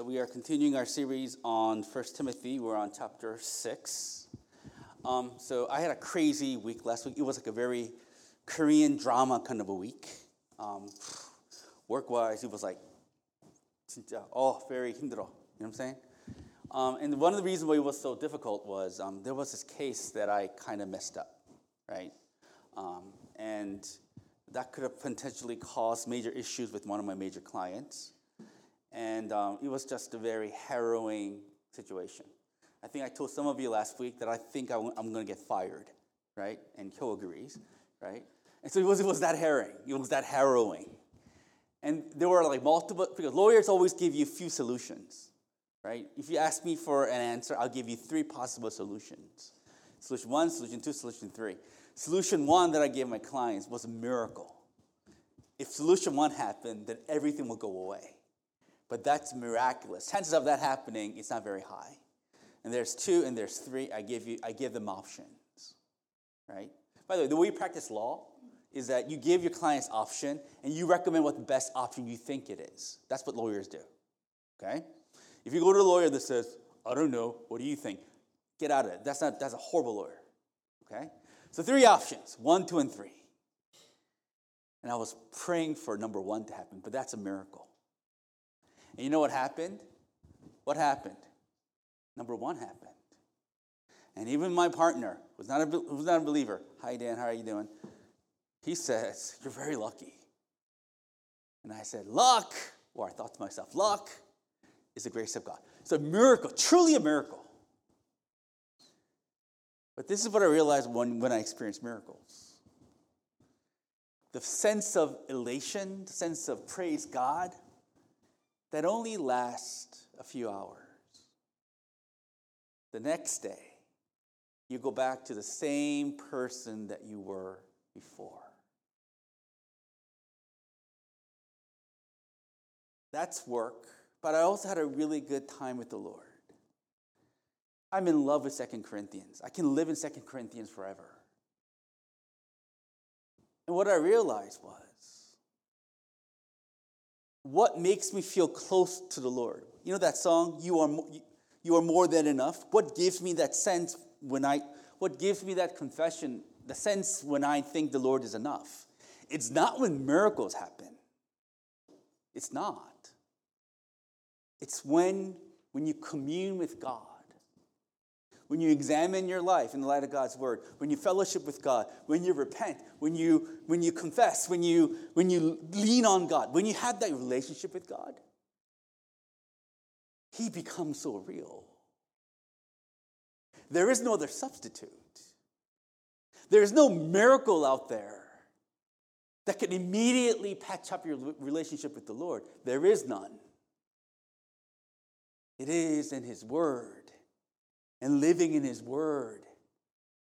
So we are continuing our series on First Timothy. We're on chapter 6. Um, so I had a crazy week last week. It was like a very Korean drama kind of a week. Um, work-wise, it was like, 진짜, oh, very 힘들어. You know what I'm saying? Um, and one of the reasons why it was so difficult was um, there was this case that I kind of messed up, right? Um, and that could have potentially caused major issues with one of my major clients. And um, it was just a very harrowing situation. I think I told some of you last week that I think i w- I'm going to get fired, right? And Kyo agrees, right? And so it was, it was that harrowing. It was that harrowing. And there were like multiple, because lawyers always give you a few solutions, right? If you ask me for an answer, I'll give you three possible solutions. Solution one, solution two, solution three. Solution one that I gave my clients was a miracle. If solution one happened, then everything will go away but that's miraculous. Chances of that happening is not very high. And there's two and there's three. I give you, I give them options, right? By the way, the way you practice law is that you give your clients option and you recommend what the best option you think it is. That's what lawyers do. Okay? If you go to a lawyer that says, I don't know, what do you think? Get out of it. That's not that's a horrible lawyer. Okay? So three options, one, two, and three. And I was praying for number one to happen, but that's a miracle. And you know what happened? What happened? Number one happened. And even my partner, was not a, was not a believer, hi Dan, how are you doing? He says, You're very lucky. And I said, Luck, or I thought to myself, luck is the grace of God. It's a miracle, truly a miracle. But this is what I realized when, when I experienced miracles. The sense of elation, the sense of praise God, that only last a few hours. The next day, you go back to the same person that you were before. That's work, but I also had a really good time with the Lord. I'm in love with Second Corinthians. I can live in Second Corinthians forever. And what I realized was what makes me feel close to the Lord? You know that song, You Are, you are More Than Enough? What gives me that sense when I, what gives me that confession, the sense when I think the Lord is enough? It's not when miracles happen. It's not. It's when, when you commune with God when you examine your life in the light of God's word, when you fellowship with God, when you repent, when you, when you confess, when you, when you lean on God, when you have that relationship with God, He becomes so real. There is no other substitute. There is no miracle out there that can immediately patch up your relationship with the Lord. There is none. It is in His Word and living in His Word,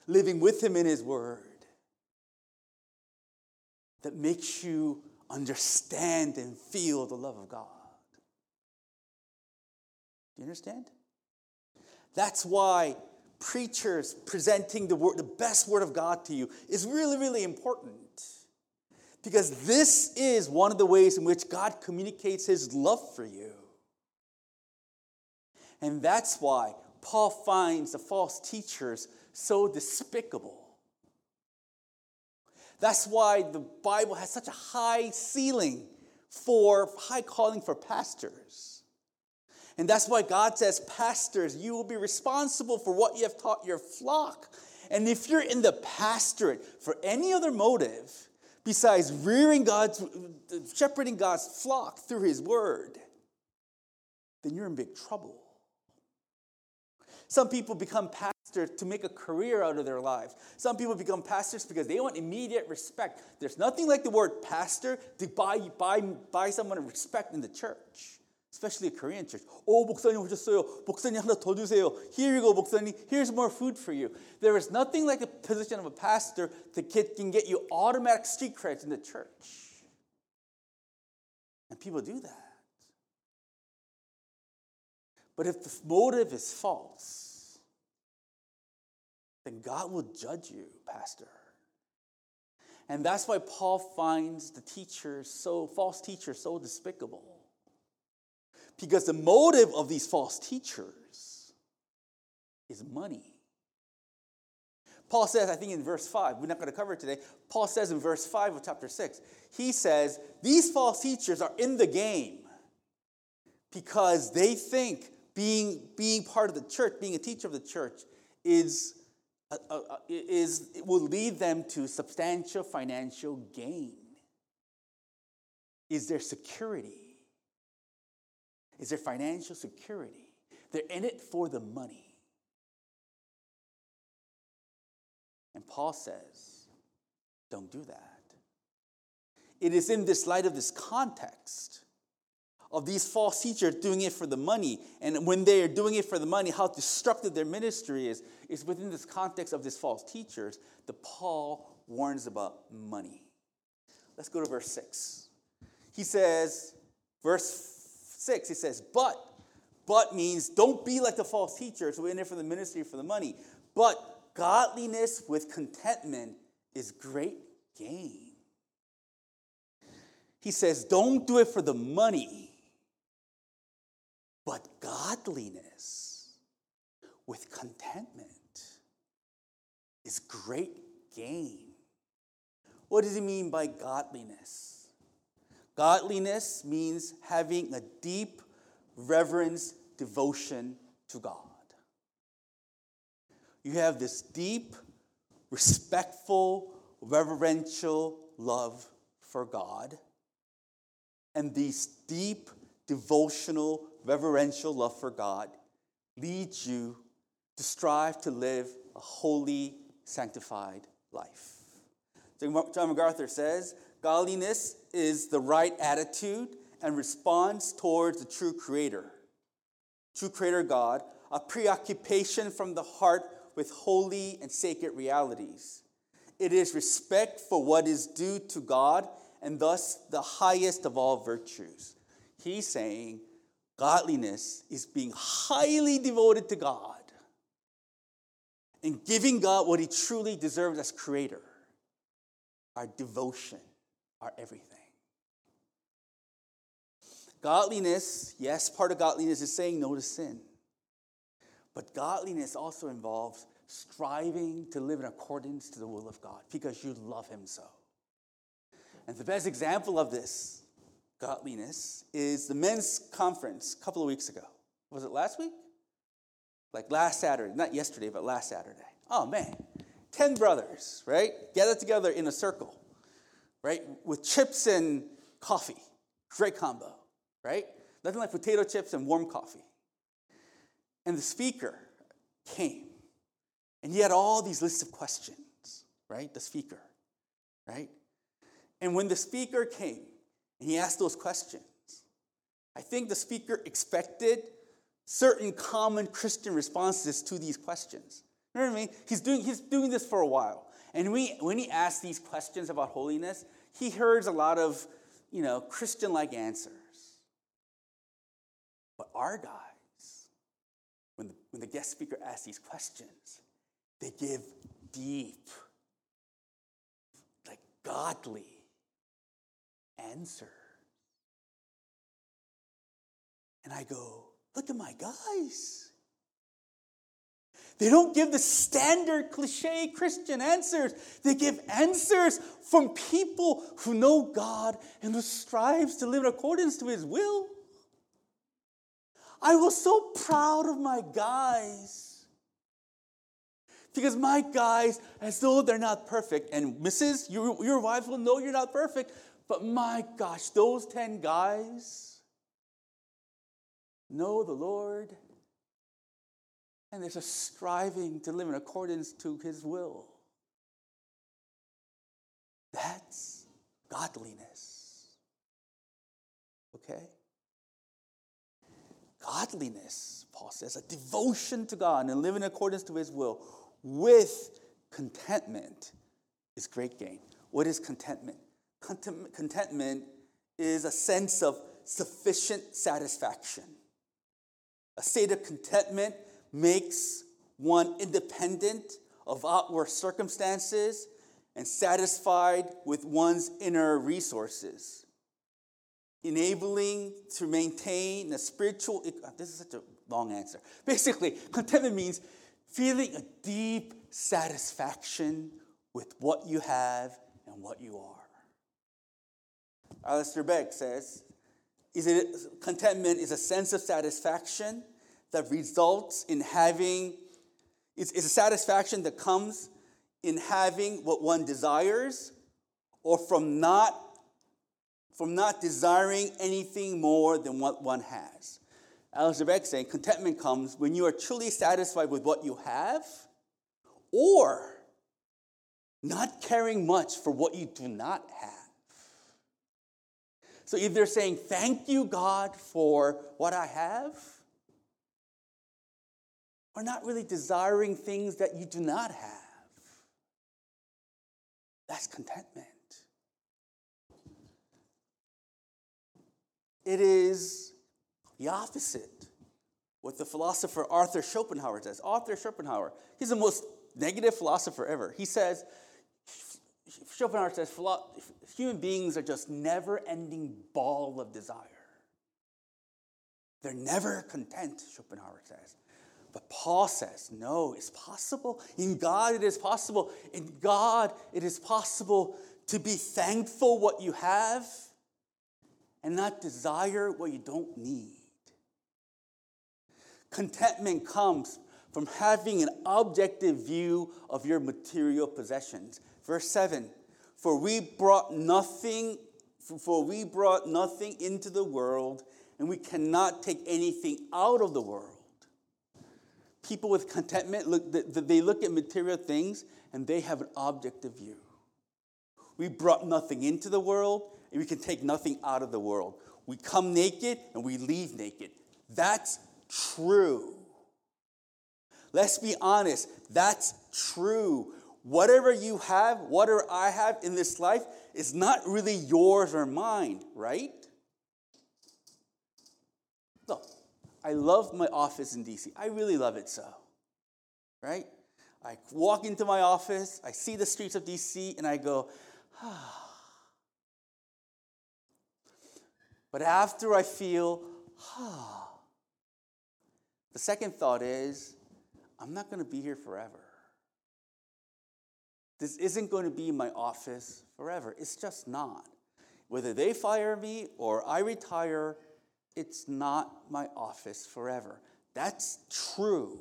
living with Him in His Word, that makes you understand and feel the love of God. Do you understand? That's why preachers presenting the word, the best word of God to you is really, really important. Because this is one of the ways in which God communicates his love for you. And that's why Paul finds the false teachers so despicable. That's why the Bible has such a high ceiling for high calling for pastors. And that's why God says, Pastors, you will be responsible for what you have taught your flock. And if you're in the pastorate for any other motive besides rearing God's, shepherding God's flock through His word, then you're in big trouble. Some people become pastors to make a career out of their lives. Some people become pastors because they want immediate respect. There's nothing like the word pastor to buy, buy, buy someone respect in the church, especially a Korean church. Oh, 목사님 오셨어요. 목사님 하나 더 주세요. Here you go, 목사님. Here's more food for you. There is nothing like the position of a pastor that can get you automatic street creds in the church. And people do that. But if the motive is false, then God will judge you, Pastor. And that's why Paul finds the teachers so, false teachers so despicable. Because the motive of these false teachers is money. Paul says, I think in verse 5, we're not going to cover it today. Paul says in verse 5 of chapter 6, he says, These false teachers are in the game because they think being, being part of the church, being a teacher of the church, is, uh, uh, is will lead them to substantial financial gain. Is there security? Is there financial security? They're in it for the money. And Paul says, don't do that. It is in this light of this context of these false teachers doing it for the money. And when they are doing it for the money, how destructive their ministry is, is within this context of these false teachers that Paul warns about money. Let's go to verse 6. He says, verse 6, he says, but, but means don't be like the false teachers who are in it for the ministry for the money. But Godliness with contentment is great gain. He says, don't do it for the money, but godliness with contentment is great gain. What does he mean by godliness? Godliness means having a deep reverence, devotion to God. You have this deep, respectful, reverential love for God, and these deep, devotional, reverential love for God leads you to strive to live a holy, sanctified life. John MacArthur says, Godliness is the right attitude and response towards the true Creator, true Creator God, a preoccupation from the heart with holy and sacred realities. It is respect for what is due to God and thus the highest of all virtues. He's saying godliness is being highly devoted to God and giving God what he truly deserves as creator our devotion, our everything. Godliness, yes, part of godliness is saying no to sin. But godliness also involves striving to live in accordance to the will of God because you love Him so. And the best example of this godliness is the men's conference a couple of weeks ago. Was it last week? Like last Saturday, not yesterday, but last Saturday. Oh man, 10 brothers, right? Gathered together in a circle, right? With chips and coffee. Great combo, right? Nothing like potato chips and warm coffee. And the speaker came, and he had all these lists of questions, right? The speaker, right? And when the speaker came and he asked those questions, I think the speaker expected certain common Christian responses to these questions. You know what I mean? He's doing, he's doing this for a while. And we, when he asks these questions about holiness, he hears a lot of, you know, Christian-like answers. But our guys, when the, when the guest speaker asks these questions, they give deep, like godly answer. And I go, look at my guys. They don't give the standard cliche Christian answers. They give answers from people who know God and who strives to live in accordance to his will. I was so proud of my guys. Because my guys, as though they're not perfect, and Mrs., your, your will know you're not perfect, but my gosh, those 10 guys know the Lord, and there's a striving to live in accordance to His will. That's godliness. Okay? godliness, Paul says, a devotion to God and live in accordance to his will with contentment is great gain. What is contentment? Contentment is a sense of sufficient satisfaction. A state of contentment makes one independent of outward circumstances and satisfied with one's inner resources. enabling to maintain a spiritual. Ah, this is such a long answer. Basically, contentment means feeling a deep satisfaction with what you have and what you are. Alistair Begg says, is it contentment is a sense of satisfaction that results in having it's, it's a satisfaction that comes in having what one desires or from not from not desiring anything more than what one has. Alistair Begg saying contentment comes when you are truly satisfied with what you have or not caring much for what you do not have. So either saying, Thank you, God, for what I have, or not really desiring things that you do not have. That's contentment. It is the opposite. What the philosopher Arthur Schopenhauer says. Arthur Schopenhauer, he's the most negative philosopher ever. He says, Schopenhauer says, human beings are just never ending ball of desire. They're never content, Schopenhauer says. But Paul says, no, it's possible. In God, it is possible. In God, it is possible to be thankful what you have and not desire what you don't need. Contentment comes from having an objective view of your material possessions. Verse 7 For we brought nothing, for we brought nothing into the world, and we cannot take anything out of the world. People with contentment look they look at material things and they have an objective view. We brought nothing into the world, and we can take nothing out of the world. We come naked and we leave naked. That's true. Let's be honest, that's true. Whatever you have, whatever I have in this life is not really yours or mine, right? Look, I love my office in DC. I really love it so, right? I walk into my office, I see the streets of DC, and I go, ah. But after I feel, ah, the second thought is, I'm not going to be here forever. This isn't going to be my office forever. It's just not. Whether they fire me or I retire, it's not my office forever. That's true.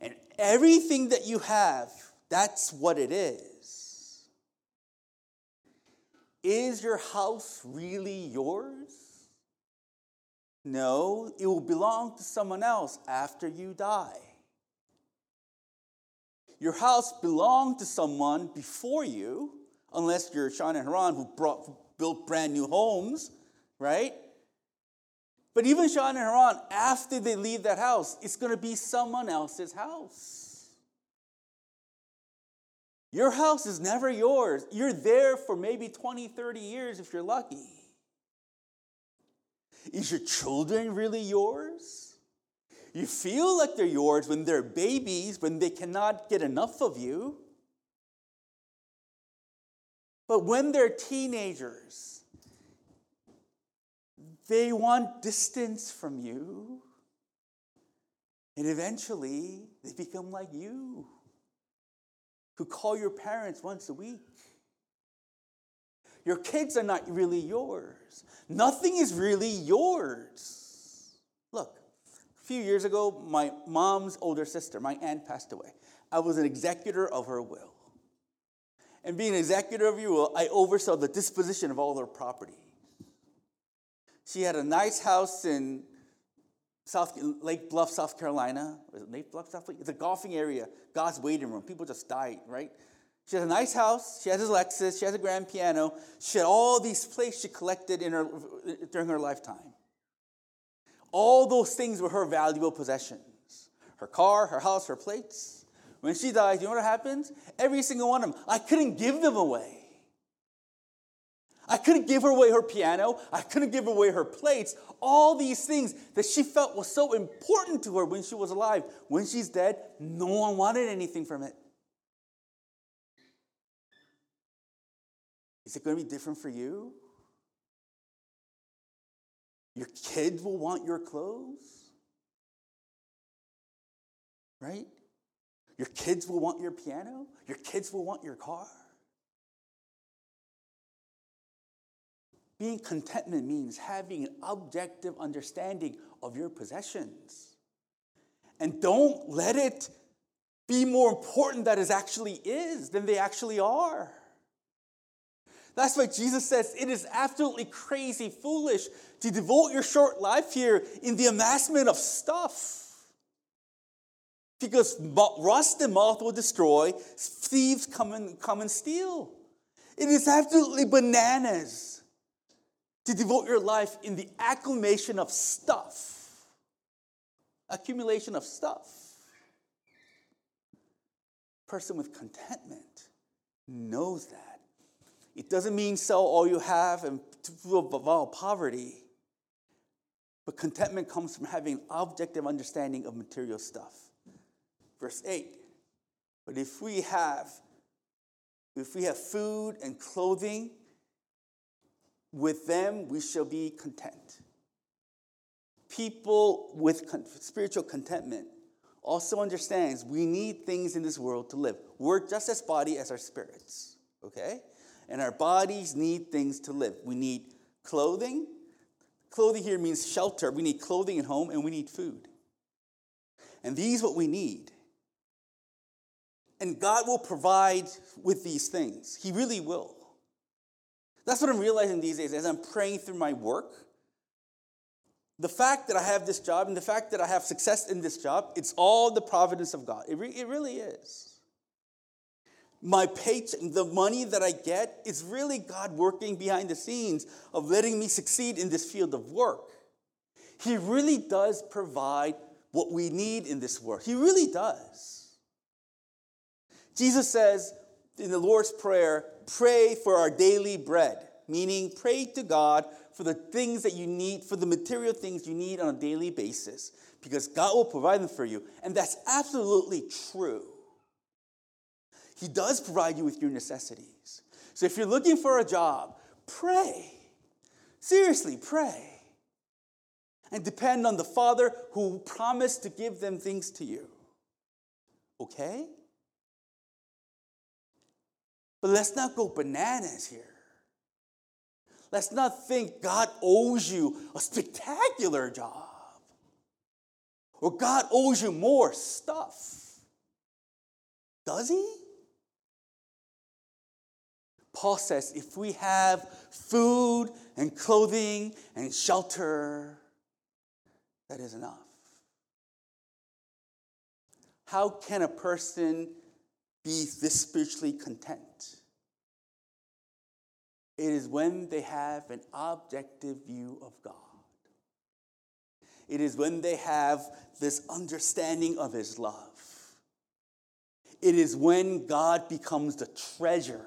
And everything that you have, that's what it is. Is your house really yours? No, it will belong to someone else after you die. Your house belonged to someone before you, unless you're Sean and Haran who brought, built brand new homes, right? But even Sean and Haran, after they leave that house, it's going to be someone else's house. Your house is never yours. You're there for maybe 20, 30 years if you're lucky. Is your children really yours? You feel like they're yours when they're babies, when they cannot get enough of you. But when they're teenagers, they want distance from you. And eventually, they become like you, who call your parents once a week. Your kids are not really yours. Nothing is really yours. Few years ago, my mom's older sister, my aunt, passed away. I was an executor of her will. And being an executor of your will, I oversaw the disposition of all her property. She had a nice house in South Lake Bluff, South Carolina. Was it Lake Bluff, South Lake? It's a golfing area, God's waiting room. People just died, right? She has a nice house. She has a Lexus. She has a grand piano. She had all these plays she collected in her, during her lifetime. All those things were her valuable possessions her car, her house, her plates. When she died, you know what happens? Every single one of them, I couldn't give them away. I couldn't give away her piano. I couldn't give away her plates. All these things that she felt was so important to her when she was alive. When she's dead, no one wanted anything from it. Is it going to be different for you? Your kids will want your clothes, right? Your kids will want your piano. Your kids will want your car. Being contentment means having an objective understanding of your possessions. And don't let it be more important that it actually is than they actually are. That's why Jesus says it is absolutely crazy, foolish to devote your short life here in the amassment of stuff. Because rust and moth will destroy, thieves come and, come and steal. It is absolutely bananas to devote your life in the accumulation of stuff. Accumulation of stuff. Person with contentment knows that. It doesn't mean sell all you have and to avoid poverty. But contentment comes from having objective understanding of material stuff. Verse 8. But if we have if we have food and clothing, with them we shall be content. People with con- spiritual contentment also understands we need things in this world to live. We're just as body as our spirits, okay? And our bodies need things to live. We need clothing. Clothing here means shelter. We need clothing at home and we need food. And these what we need. And God will provide with these things. He really will. That's what I'm realizing these days as I'm praying through my work. The fact that I have this job and the fact that I have success in this job, it's all the providence of God. It, re- it really is. My paycheck, the money that I get, is really God working behind the scenes of letting me succeed in this field of work. He really does provide what we need in this world. He really does. Jesus says in the Lord's Prayer, pray for our daily bread, meaning pray to God for the things that you need, for the material things you need on a daily basis, because God will provide them for you. And that's absolutely true. He does provide you with your necessities. So if you're looking for a job, pray. Seriously, pray. And depend on the Father who promised to give them things to you. Okay? But let's not go bananas here. Let's not think God owes you a spectacular job or God owes you more stuff. Does he? Paul says if we have food and clothing and shelter, that is enough. How can a person be this spiritually content. It is when they have an objective view of God. It is when they have this understanding of His love. It is when God becomes the treasure.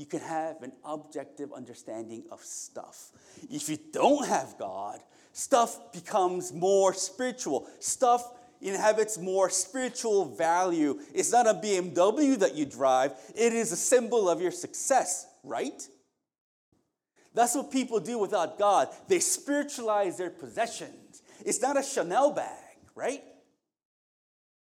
You can have an objective understanding of stuff. If you don't have God, stuff becomes more spiritual. Stuff inhabits more spiritual value. It's not a BMW that you drive, it is a symbol of your success, right? That's what people do without God. They spiritualize their possessions. It's not a Chanel bag, right?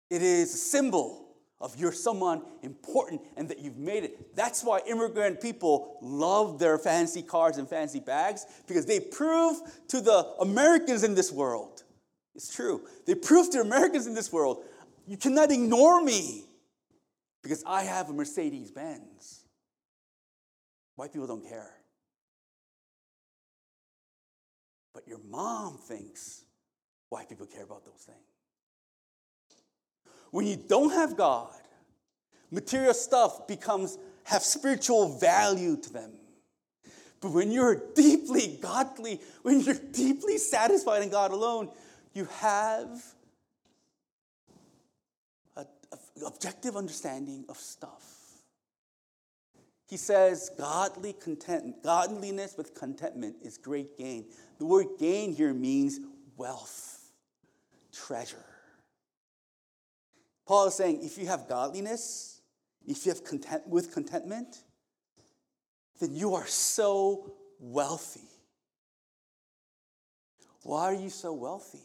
It is a symbol of you're someone important and that you've made it. That's why immigrant people love their fancy cars and fancy bags because they prove to the Americans in this world it's true. They prove to Americans in this world, you cannot ignore me because I have a Mercedes Benz. White people don't care. But your mom thinks white people care about those things. When you don't have God, material stuff becomes have spiritual value to them. But when you're deeply godly, when you're deeply satisfied in God alone, you have an objective understanding of stuff. He says, godly content, godliness with contentment is great gain. The word gain here means wealth, treasure. Paul is saying if you have godliness, if you have content with contentment, then you are so wealthy. Why are you so wealthy?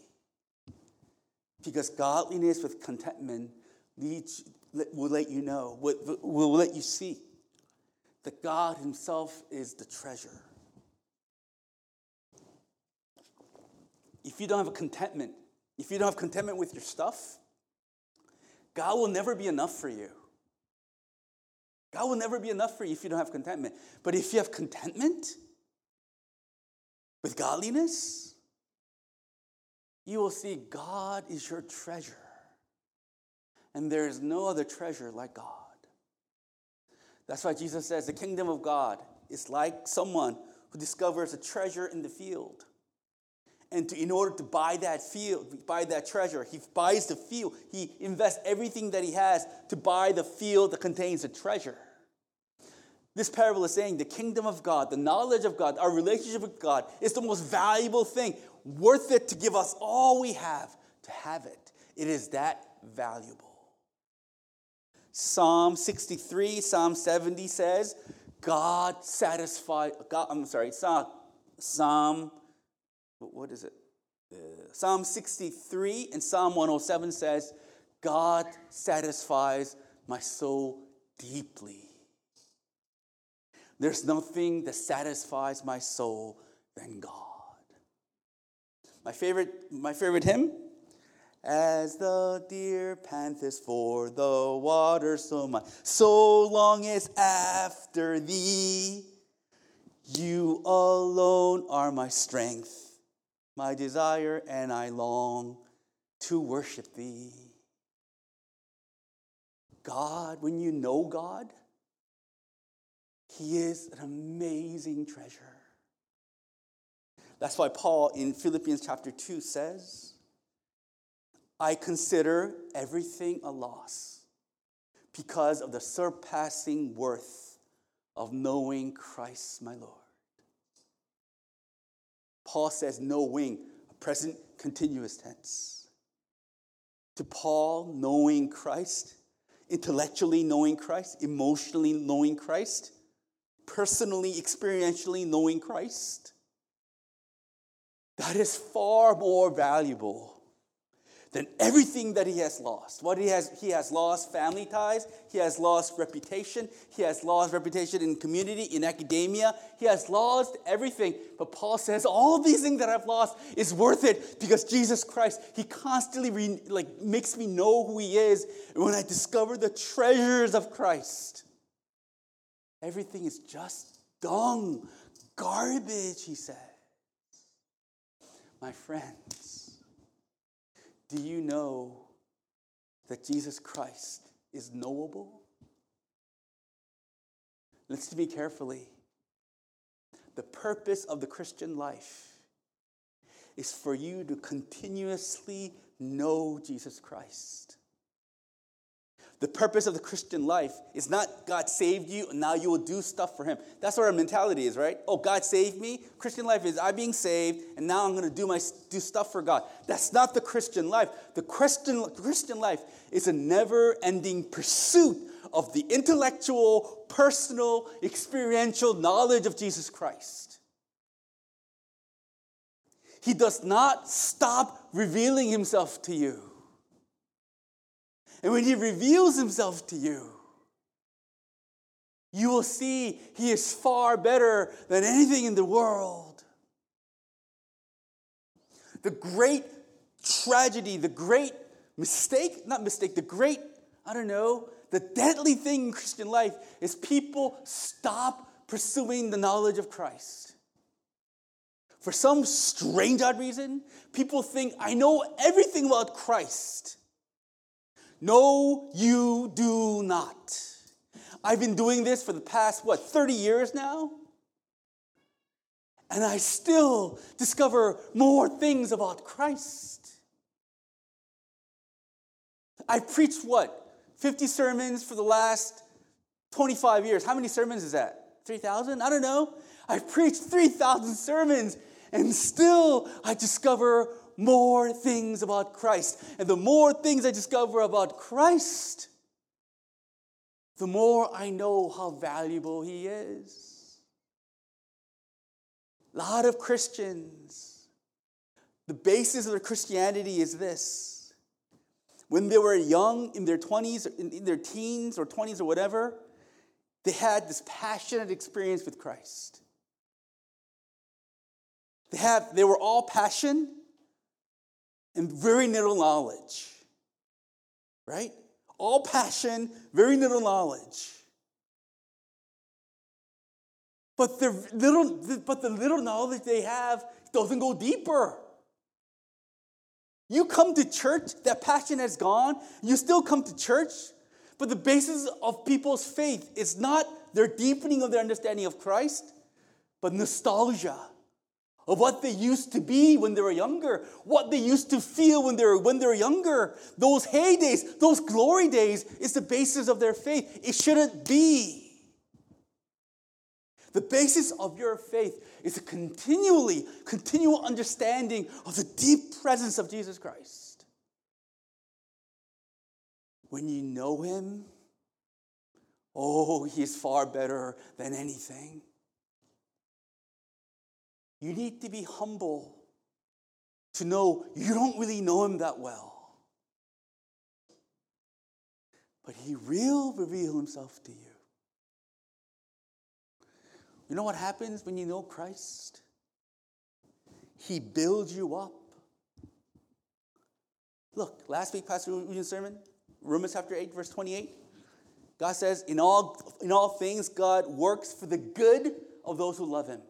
Because godliness with contentment leads, will let you know, will let you see that God Himself is the treasure. If you don't have a contentment, if you don't have contentment with your stuff, God will never be enough for you. God will never be enough for you if you don't have contentment. But if you have contentment with godliness, you will see God is your treasure. And there is no other treasure like God. That's why Jesus says the kingdom of God is like someone who discovers a treasure in the field. And to, in order to buy that field, buy that treasure, he buys the field. He invests everything that he has to buy the field that contains the treasure. This parable is saying the kingdom of God, the knowledge of God, our relationship with God is the most valuable thing, worth it to give us all we have to have it. It is that valuable. Psalm 63, Psalm 70 says, God satisfied, God, I'm sorry, Psalm, Psalm what is it? Uh, Psalm 63 and Psalm 107 says, God satisfies my soul deeply. There's nothing that satisfies my soul than God. My favorite, my favorite hymn, as the deer panteth for the water, so my soul longeth after thee. You alone are my strength my desire, and I long to worship thee. God, when you know God, He is an amazing treasure. That's why Paul in Philippians chapter 2 says, I consider everything a loss because of the surpassing worth of knowing Christ my Lord. Paul says knowing, a present continuous tense. To Paul, knowing Christ, intellectually knowing Christ, emotionally knowing Christ, personally, experientially knowing Christ, that is far more valuable than everything that he has lost. What he has, he has lost family ties, he has lost reputation, he has lost reputation in community, in academia, he has lost everything. But Paul says, all these things that I've lost is worth it because Jesus Christ, he constantly re, like makes me know who he is. And when I discover the treasures of Christ, everything is just dung, garbage, he says. My friends, do you know that Jesus Christ is knowable? Listen to me carefully. The purpose of the Christian life is for you to continuously know Jesus Christ. The purpose of the Christian life is not God saved you and now you will do stuff for him. That's what our mentality is, right? Oh, God saved me. Christian life is I'm being saved and now I'm going to do my do stuff for God. That's not the Christian life. The Christian Christian life is a never-ending pursuit of the intellectual, personal, experiential knowledge of Jesus Christ. He does not stop revealing himself to you. And when he reveals himself to you, you will see he is far better than anything in the world. The great tragedy, the great mistake, not mistake, the great, I don't know, the deadly thing in Christian life is people stop pursuing the knowledge of Christ. For some strange odd reason, people think, I know everything about Christ. No, you do not. I've been doing this for the past, what, 30 years now? And I still discover more things about Christ. I've preached what? 50 sermons for the last 25 years. How many sermons is that? 3,000? I don't know. I've preached 3,000 sermons and still I discover more things about Christ. And the more things I discover about Christ, the more I know how valuable He is. A lot of Christians the basis of their Christianity is this. When they were young, in their 20s, in their teens or 20s or whatever, they had this passionate experience with Christ. They, had, they were all passion and very little knowledge. Right? All passion, very little knowledge. But the little, but the little knowledge they have doesn't go deeper. You come to church, that passion has gone. You still come to church, but the basis of people's faith is not their deepening of their understanding of Christ, but nostalgia of what they used to be when they were younger, what they used to feel when they were when they were younger. Those heydays, those glory days is the basis of their faith. It shouldn't be. The basis of your faith is a continually, continual understanding of the deep presence of Jesus Christ. When you know Him, oh, He is far better than anything. You need to be humble to know you don't really know Him that well. But He will reveal Himself to you. You know what happens when you know Christ? He builds you up. Look, last week, Pastor Eugene sermon, Romans chapter 8, verse 28. God says, in all, in all things, God works for the good of those who love him.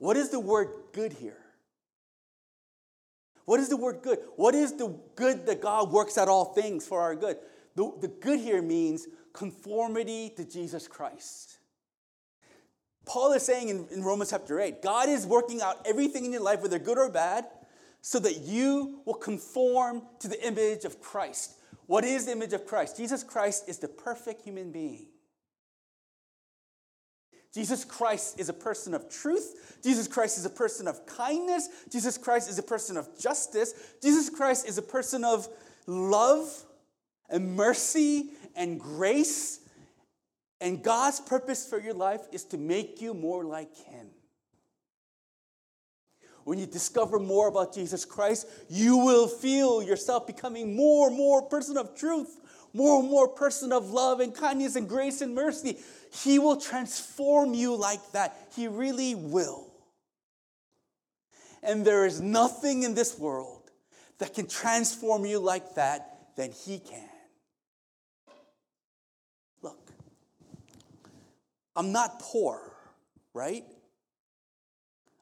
What is the word good here? What is the word good? What is the good that God works at all things for our good? The, the good here means conformity to Jesus Christ. Paul is saying in, in Romans chapter 8 God is working out everything in your life, whether good or bad, so that you will conform to the image of Christ. What is the image of Christ? Jesus Christ is the perfect human being. Jesus Christ is a person of truth. Jesus Christ is a person of kindness. Jesus Christ is a person of justice. Jesus Christ is a person of love and mercy and grace and God's purpose for your life is to make you more like Him. When you discover more about Jesus Christ, you will feel yourself becoming more and more person of truth, more and more person of love and kindness and grace and mercy. He will transform you like that. He really will. And there is nothing in this world that can transform you like that than He can. Look, I'm not poor, right?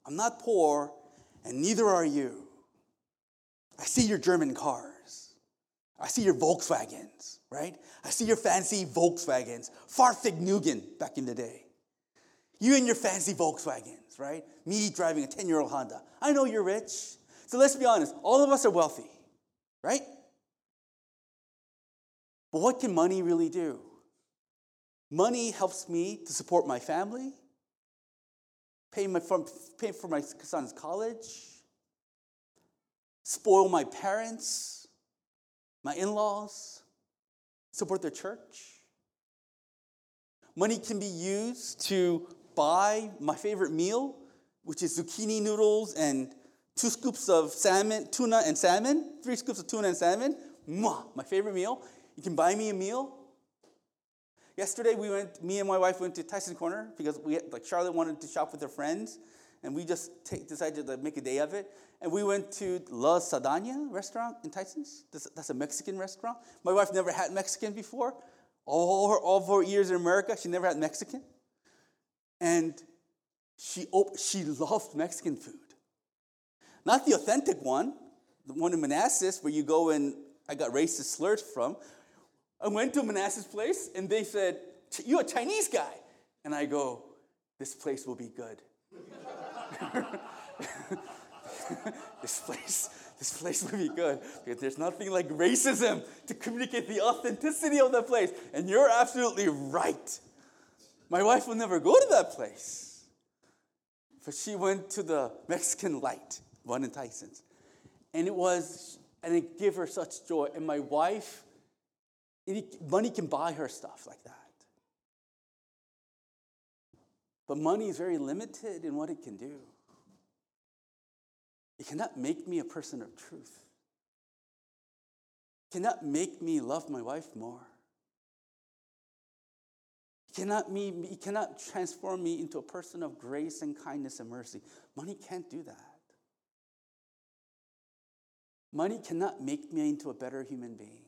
I'm not poor, and neither are you. I see your German cars. I see your Volkswagens, right? I see your fancy Volkswagens, Fahrvergnügen back in the day. You and your fancy Volkswagens, right? Me driving a 10 year old Honda. I know you're rich. So let's be honest, all of us are wealthy, right? But what can money really do? Money helps me to support my family, pay, my, pay for my son's college, spoil my parents, my in laws, support the church. Money can be used to buy my favorite meal, which is zucchini noodles and two scoops of salmon, tuna and salmon, three scoops of tuna and salmon. Mwah, my favorite meal. You can buy me a meal Yesterday, we went, me and my wife went to Tyson Corner because we, like Charlotte wanted to shop with her friends, and we just decided to make a day of it. And we went to La Sandia restaurant in Tyson's. That's a Mexican restaurant. My wife never had Mexican before. All her, all her years in America, she never had Mexican. And she, she loved Mexican food. Not the authentic one, the one in Manassas where you go and I got racist slurs from, I went to Manassas' place and they said, You're a Chinese guy. And I go, This place will be good. this place, this place will be good because there's nothing like racism to communicate the authenticity of the place. And you're absolutely right. My wife will never go to that place. But she went to the Mexican Light, one in Tyson's. And it was, and it gave her such joy. And my wife money can buy her stuff like that. But money is very limited in what it can do. It cannot make me a person of truth. It cannot make me love my wife more. It cannot, me, it cannot transform me into a person of grace and kindness and mercy. Money can't do that. Money cannot make me into a better human being.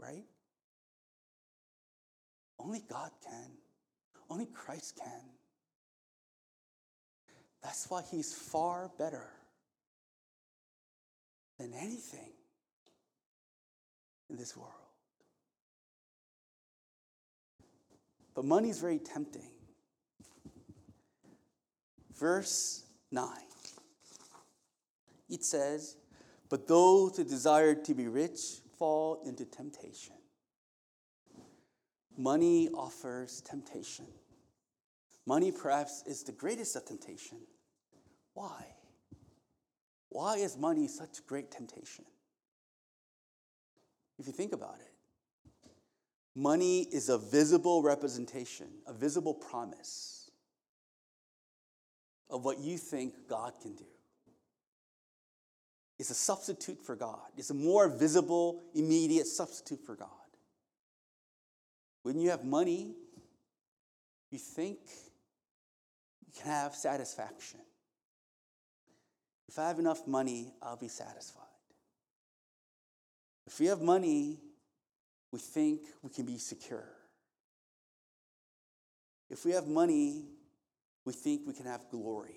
Right? Only God can. Only Christ can. That's why He's far better than anything in this world. But money is very tempting. Verse 9 it says, But those who desire to be rich fall into temptation. Money offers temptation. Money, perhaps, is the greatest of temptation. Why? Why is money such great temptation? If you think about it, money is a visible representation, a visible promise of what you think God can do. It's a substitute for God, it's a more visible, immediate substitute for God. When you have money, you think you can have satisfaction. If I have enough money, I'll be satisfied. If we have money, we think we can be secure. If we have money, we think we can have glory.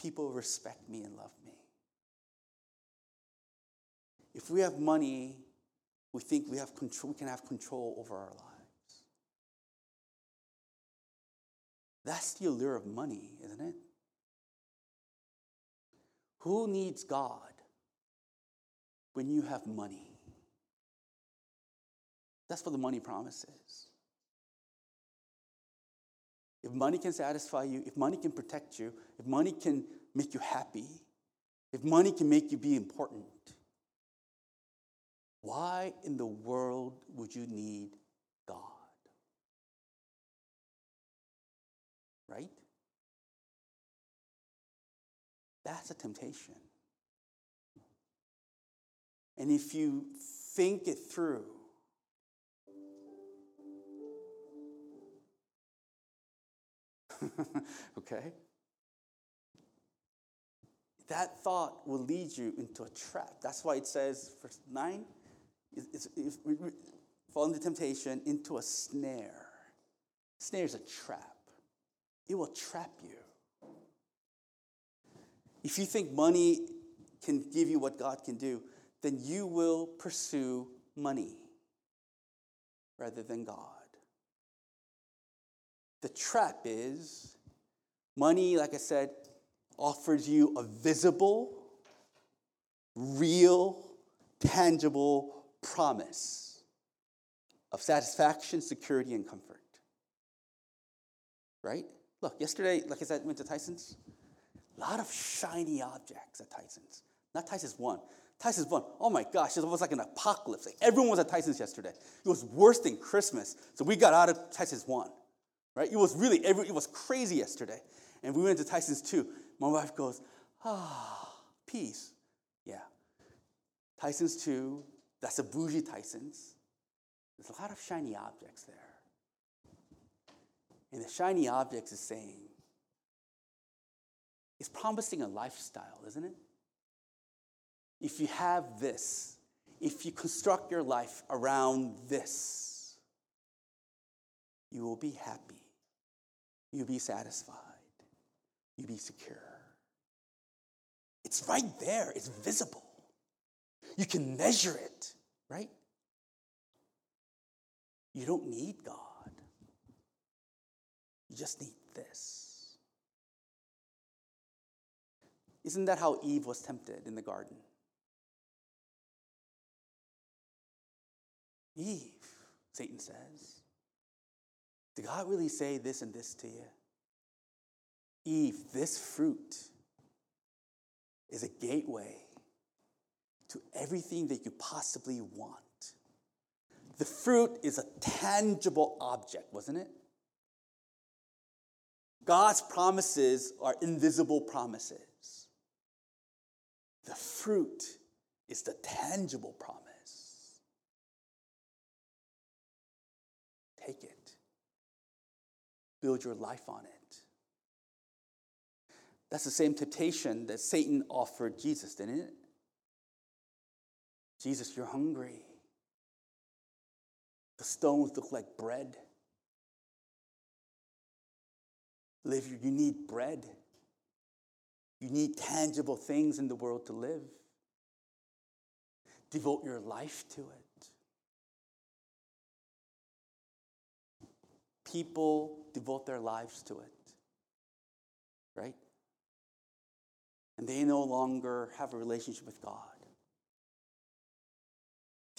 People respect me and love me. If we have money, we think we, have control, we can have control over our lives. That's the allure of money, isn't it? Who needs God when you have money? That's what the money promises. If money can satisfy you, if money can protect you, if money can make you happy, if money can make you be important, why in the world would you need God? Right? That's a temptation. And if you think it through, okay? That thought will lead you into a trap. That's why it says, verse 9, it's, it's, fall into temptation, into a snare. Snare is a trap. It will trap you. If you think money can give you what God can do, then you will pursue money rather than God. The trap is money, like I said, offers you a visible, real, tangible promise of satisfaction, security, and comfort. Right? Look, yesterday, like I said, went to Tyson's. A lot of shiny objects at Tyson's. Not Tyson's one. Tyson's one. Oh my gosh, it was almost like an apocalypse. Like everyone was at Tyson's yesterday. It was worse than Christmas. So we got out of Tyson's one. Right? It was really every, it was crazy yesterday. And we went to Tyson's two. My wife goes, ah, peace. Yeah. Tyson's two, that's a bougie Tyson's. There's a lot of shiny objects there. And the shiny objects is saying, it's promising a lifestyle, isn't it? If you have this, if you construct your life around this, you will be happy. You'll be satisfied. You'll be secure. It's right there, it's visible. You can measure it, right? You don't need God. You just need this. Isn't that how Eve was tempted in the garden? Eve, Satan says. Did God really say this and this to you? Eve, this fruit is a gateway to everything that you possibly want. The fruit is a tangible object, wasn't it? God's promises are invisible promises. The fruit is the tangible promise. Take it, build your life on it. That's the same temptation that Satan offered Jesus, didn't it? Jesus, you're hungry. The stones look like bread. Live, you need bread. You need tangible things in the world to live. Devote your life to it. People devote their lives to it, right? And they no longer have a relationship with God.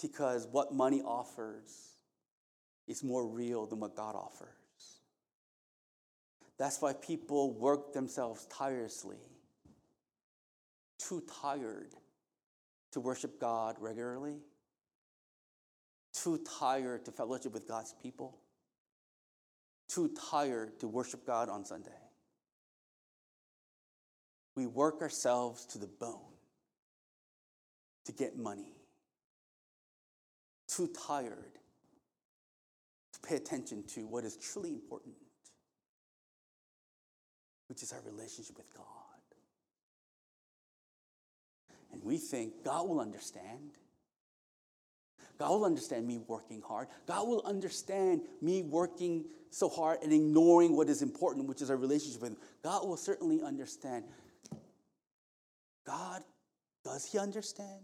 Because what money offers is more real than what God offers. That's why people work themselves tirelessly, too tired to worship God regularly, too tired to fellowship with God's people, too tired to worship God on Sunday. We work ourselves to the bone to get money, too tired to pay attention to what is truly important which is our relationship with God. And we think God will understand. God will understand me working hard. God will understand me working so hard and ignoring what is important, which is our relationship with Him. God will certainly understand. God, does He understand?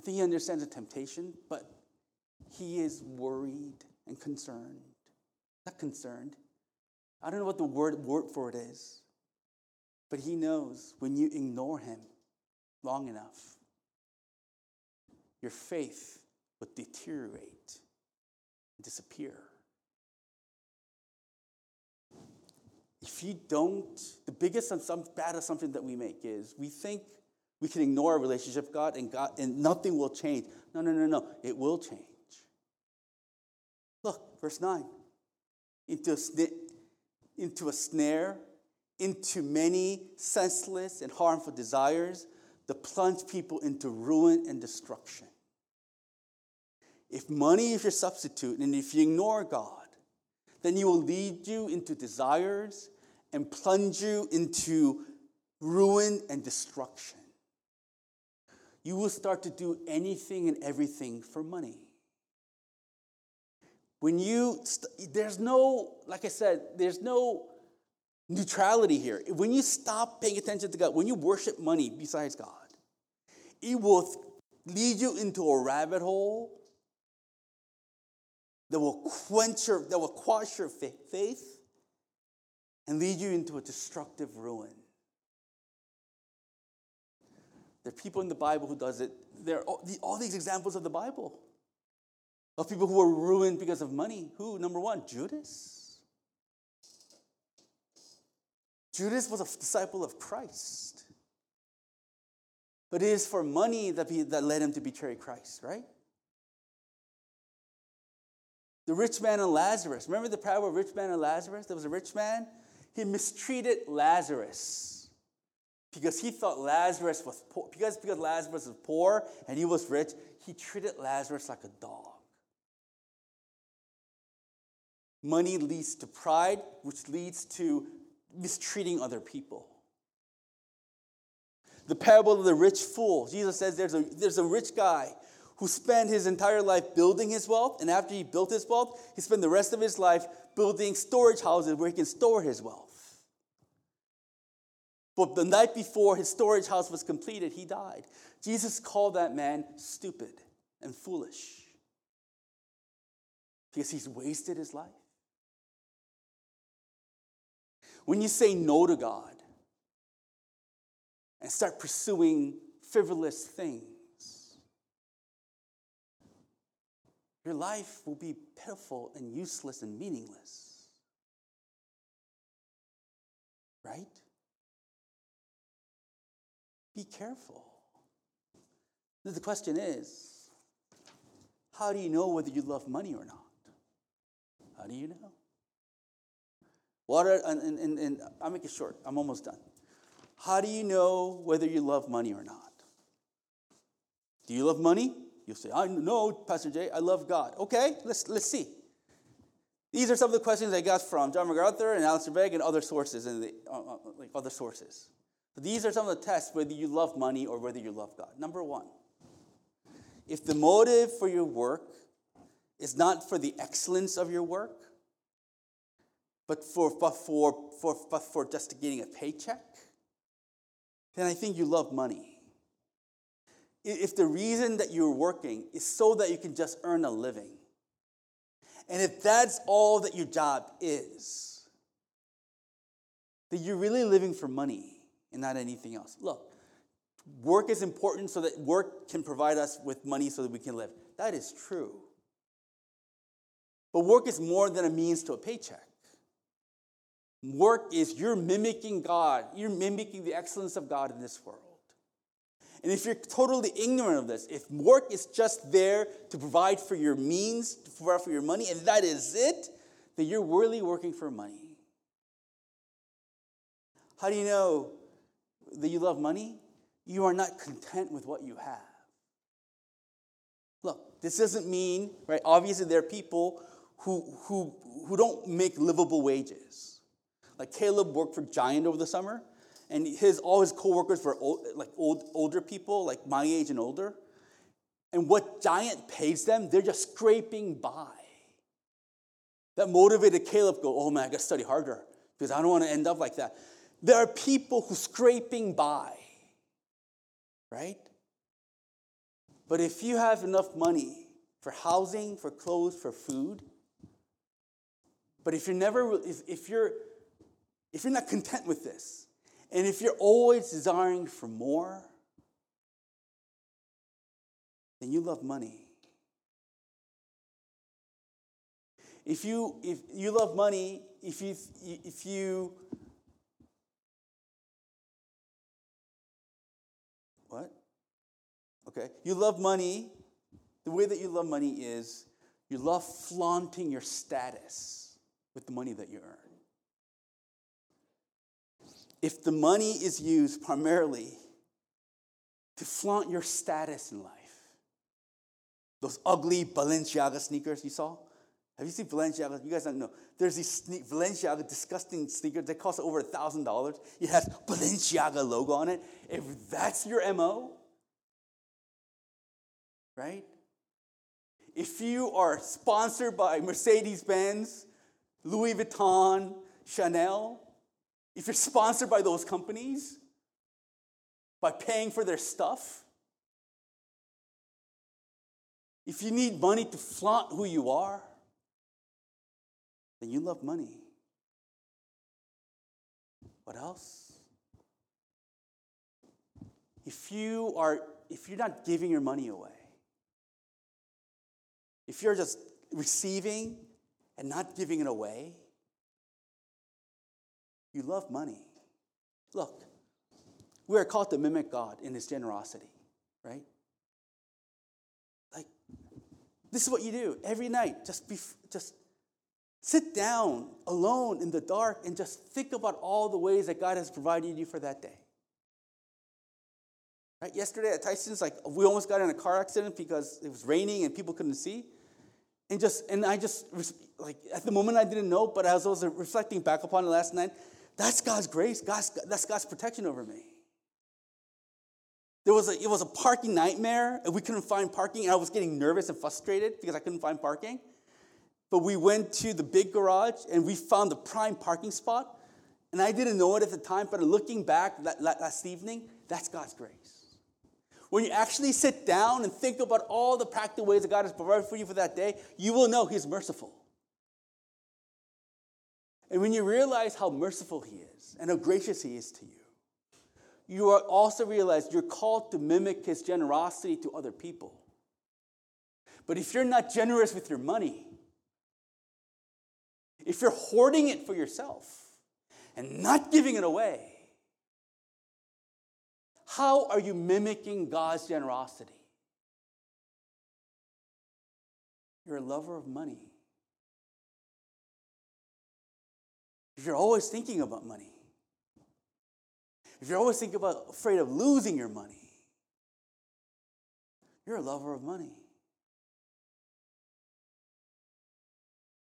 I think He understands the temptation, but He is worried and concerned. Not concerned, I don't know what the word, word for it is, but he knows when you ignore him long enough, your faith would deteriorate and disappear. If you don't, the biggest bad assumption that we make is we think we can ignore our relationship with God and God and nothing will change. No, no, no, no. It will change. Look, verse 9. Into into a snare, into many senseless and harmful desires that plunge people into ruin and destruction. If money is your substitute and if you ignore God, then He will lead you into desires and plunge you into ruin and destruction. You will start to do anything and everything for money. When you, st- there's no, like I said, there's no neutrality here. When you stop paying attention to God, when you worship money besides God, it will lead you into a rabbit hole that will quench your, that will quash your faith and lead you into a destructive ruin. There are people in the Bible who does it. There are all, all these examples of the Bible of people who were ruined because of money. Who? Number one, Judas. Judas was a disciple of Christ. But it is for money that, that led him to betray Christ, right? The rich man and Lazarus. Remember the parable of rich man and Lazarus? There was a rich man. He mistreated Lazarus because he thought Lazarus was poor. Because, because Lazarus was poor and he was rich, he treated Lazarus like a dog. Money leads to pride, which leads to mistreating other people. The parable of the rich fool. Jesus says there's a, there's a rich guy who spent his entire life building his wealth, and after he built his wealth, he spent the rest of his life building storage houses where he can store his wealth. But the night before his storage house was completed, he died. Jesus called that man stupid and foolish because he's wasted his life. When you say no to God and start pursuing frivolous things, your life will be pitiful and useless and meaningless. Right? Be careful. The question is how do you know whether you love money or not? How do you know? What are, and, and, and, I'll make it short. I'm almost done. How do you know whether you love money or not? Do you love money? You'll say, I know, Pastor Jae, I love God. Okay, let's, let's see. These are some of the questions I got from John MacArthur and Alistair Begg and other sources, and uh, uh, like other sources. These are some of the tests whether you love money or whether you love God. Number one, if the motive for your work is not for the excellence of your work, but for, but for, for, but for just getting a paycheck, then I think you love money. If the reason that you're working is so that you can just earn a living, and if that's all that your job is, then you're really living for money and not anything else. Look, work is important so that work can provide us with money so that we can live. That is true. But work is more than a means to a paycheck. Work is you're mimicking God, you're mimicking the excellence of God in this world. And if you're totally ignorant of this, if work is just there to provide for your means, to provide for your money, and that is it, then you're really working for money. How do you know that you love money? You are not content with what you have. Look, this doesn't mean, right? Obviously, there are people who, who, who don't make livable wages. Like Caleb worked for Giant over the summer, and his all his coworkers were old, like old, older people, like my age and older. And what Giant pays them, they're just scraping by. That motivated Caleb go, oh man, I gotta study harder because I don't want to end up like that. There are people who scraping by, right? But if you have enough money for housing, for clothes, for food, but if you're never, if, if you're, if you're not content with this, and if you're always desiring for more, then you love money. If you if you love money, if you if you Okay. You love money. The way that you love money is you love flaunting your status with the money that you earn if the money is used primarily to flaunt your status in life, those ugly Balenciaga sneakers you saw, have you seen Balenciaga? You guys don't know. There's these sne- Balenciaga disgusting sneakers that cost over a thousand dollars. It has Balenciaga logo on it. If that's your MO, right? If you are sponsored by Mercedes Benz, Louis Vuitton, Chanel, if you're sponsored by those companies, by paying for their stuff, if you need money to flaunt who you are, then you love money. What else? If you are if you're not giving your money away, if you're just receiving and not giving it away, you love money. Look, we are called to mimic God in his generosity, right? Like, this is what you do every night. Just be, just sit down alone in the dark and just think about all the ways that God has provided you for that day. Right? Yesterday at Tyson's, like we almost got in a car accident because it was raining and people couldn't see. And just and I just like at the moment I didn't know, but as I was uh, reflecting back upon it last night, that's God's grace. God's, that's God's protection over me. There was a, it was a parking nightmare, and we couldn't find parking, and I was getting nervous and frustrated because I couldn't find parking. But we went to the big garage, and we found the prime parking spot. And I didn't know it at the time, but looking back last evening, that's God's grace. When you actually sit down and think about all the practical ways that God has provided for you for that day, you will know He's merciful. And when you realize how merciful He is and how gracious He is to you, you are also realize you're called to mimic His generosity to other people. But if you're not generous with your money, if you're hoarding it for yourself and not giving it away, how are you mimicking God's generosity? You're a lover of money. if you're always thinking about money, if you're always thinking about afraid of losing your money, you're a lover of money.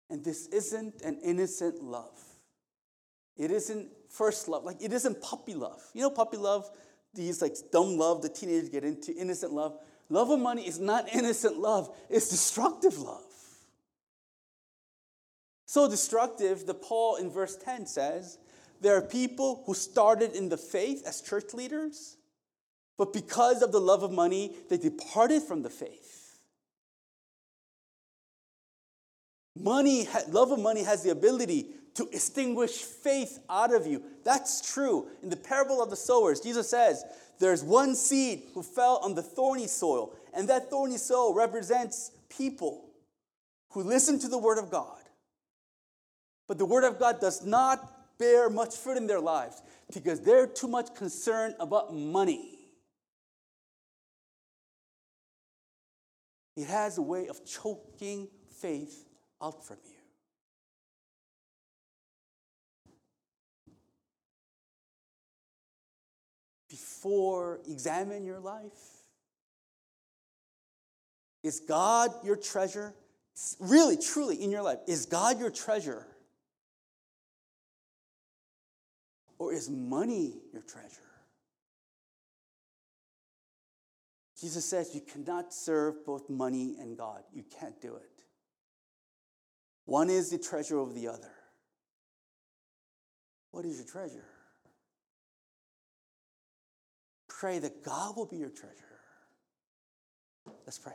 And this isn't an innocent love. It isn't first love. Like, it isn't puppy love. You know, puppy love, these like dumb love the teenagers get into, innocent love. Love of money is not innocent love, it's destructive love. So destructive that Paul in verse 10 says, there are people who started in the faith as church leaders, but because of the love of money, they departed from the faith. Money, love of money has the ability to extinguish faith out of you. That's true. In the parable of the sowers, Jesus says, There's one seed who fell on the thorny soil, and that thorny soil represents people who listen to the word of God. But the word of God does not bear much fruit in their lives because they're too much concerned about money. It has a way of choking faith out from you. Before examine your life. Is God your treasure? Really, truly, in your life, is God your treasure? Or is money your treasure? Jesus says you cannot serve both money and God. You can't do it. One is the treasure of the other. What is your treasure? Pray that God will be your treasure. Let's pray.